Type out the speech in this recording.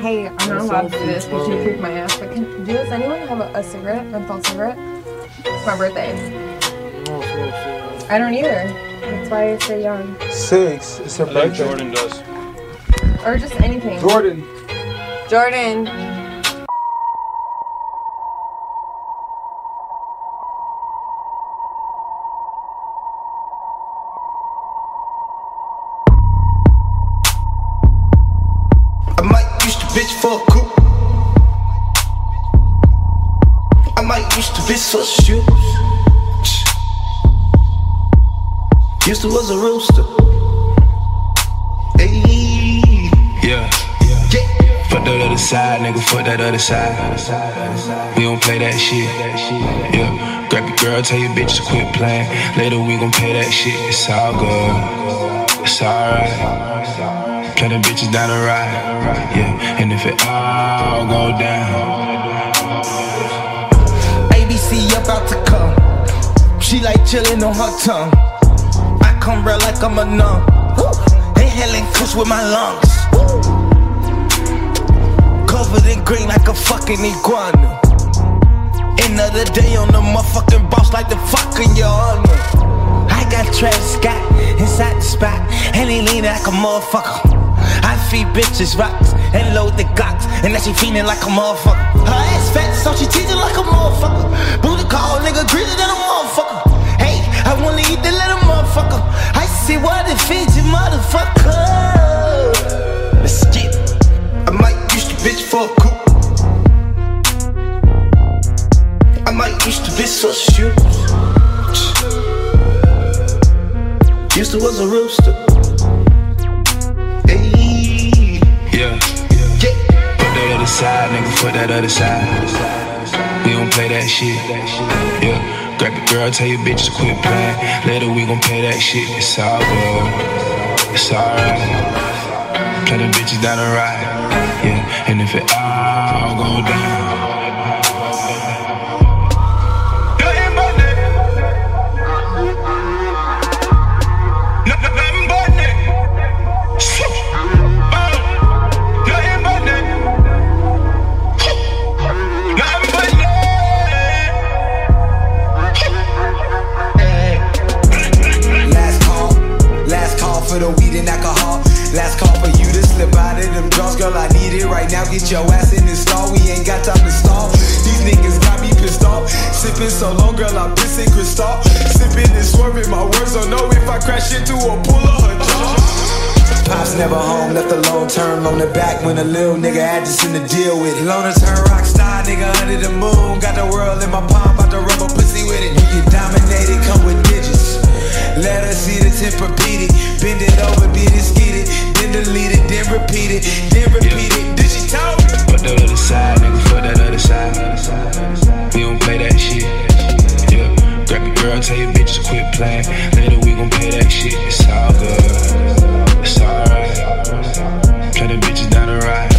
Hey, I'm not allowed to do this because you kicked my ass. But can, does anyone have a, cigarette, a cigarette, menthol cigarette? It's my birthday. I don't either. That's why I stay young. Six. It's a Like birthday. Jordan does. Or just anything. Jordan. Jordan. For a coupe. I might use the bitch for shoes. Used to was a rooster. Hey, Yeah. yeah. Fuck that other side, nigga. Fuck that other side. We don't play that shit. Yeah. Grab your girl, tell your bitch to quit playing. Later we gon' pay that shit. It's all good. It's alright. Play them bitches down the ride. Yeah. And if it all go down. ABC about to come. She like chillin' on her tongue. I come real like I'm a numb. Inhaling kush with my lungs. Covered in green like a fucking iguana. Another day on the motherfucking boss like the fucking your honor. I got Travis Scott inside the spot, and he leaning like a motherfucker. I feed bitches rocks and load the glocks, and now she feeling like a motherfucker. Her ass fat, so she teasing like a motherfucker. Booty call, nigga, greater than a motherfucker. Hey, I wanna eat the little motherfucker. I see what it feeds you, motherfucker. Let's get it. I might use the bitch for a coupe. I might use the bitch for shoes. Used to was a rooster. Side, nigga. That other side. We don't play that shit. Yeah. Grab your girl, tell your bitch to quit playing. Later we gon' pay that shit. It's all good. It's alright. Play them bitches down the ride. Yeah. And if it all go down. Need it right now. Get your ass in the stall. We ain't got time to stall. These niggas got me pissed off. Sipping so long, girl. I'm pissing crystal. Sipping and swerving. My words don't know if I crash into a pool or a jaw. Pops never home, left alone, turn on the back when a little nigga had to send the deal with it. Loner turn rock star, nigga under the moon. Got the world in my palm, about to rub a pussy with it. You get dominated, come with digits. Let us see the tip repeat it. Bend it over, beat it, skeet it. Then delete it, then repeat it. Then quit playing. Later we gon' pay that shit. It's all good. It's alright. Plenty bitches down the ride.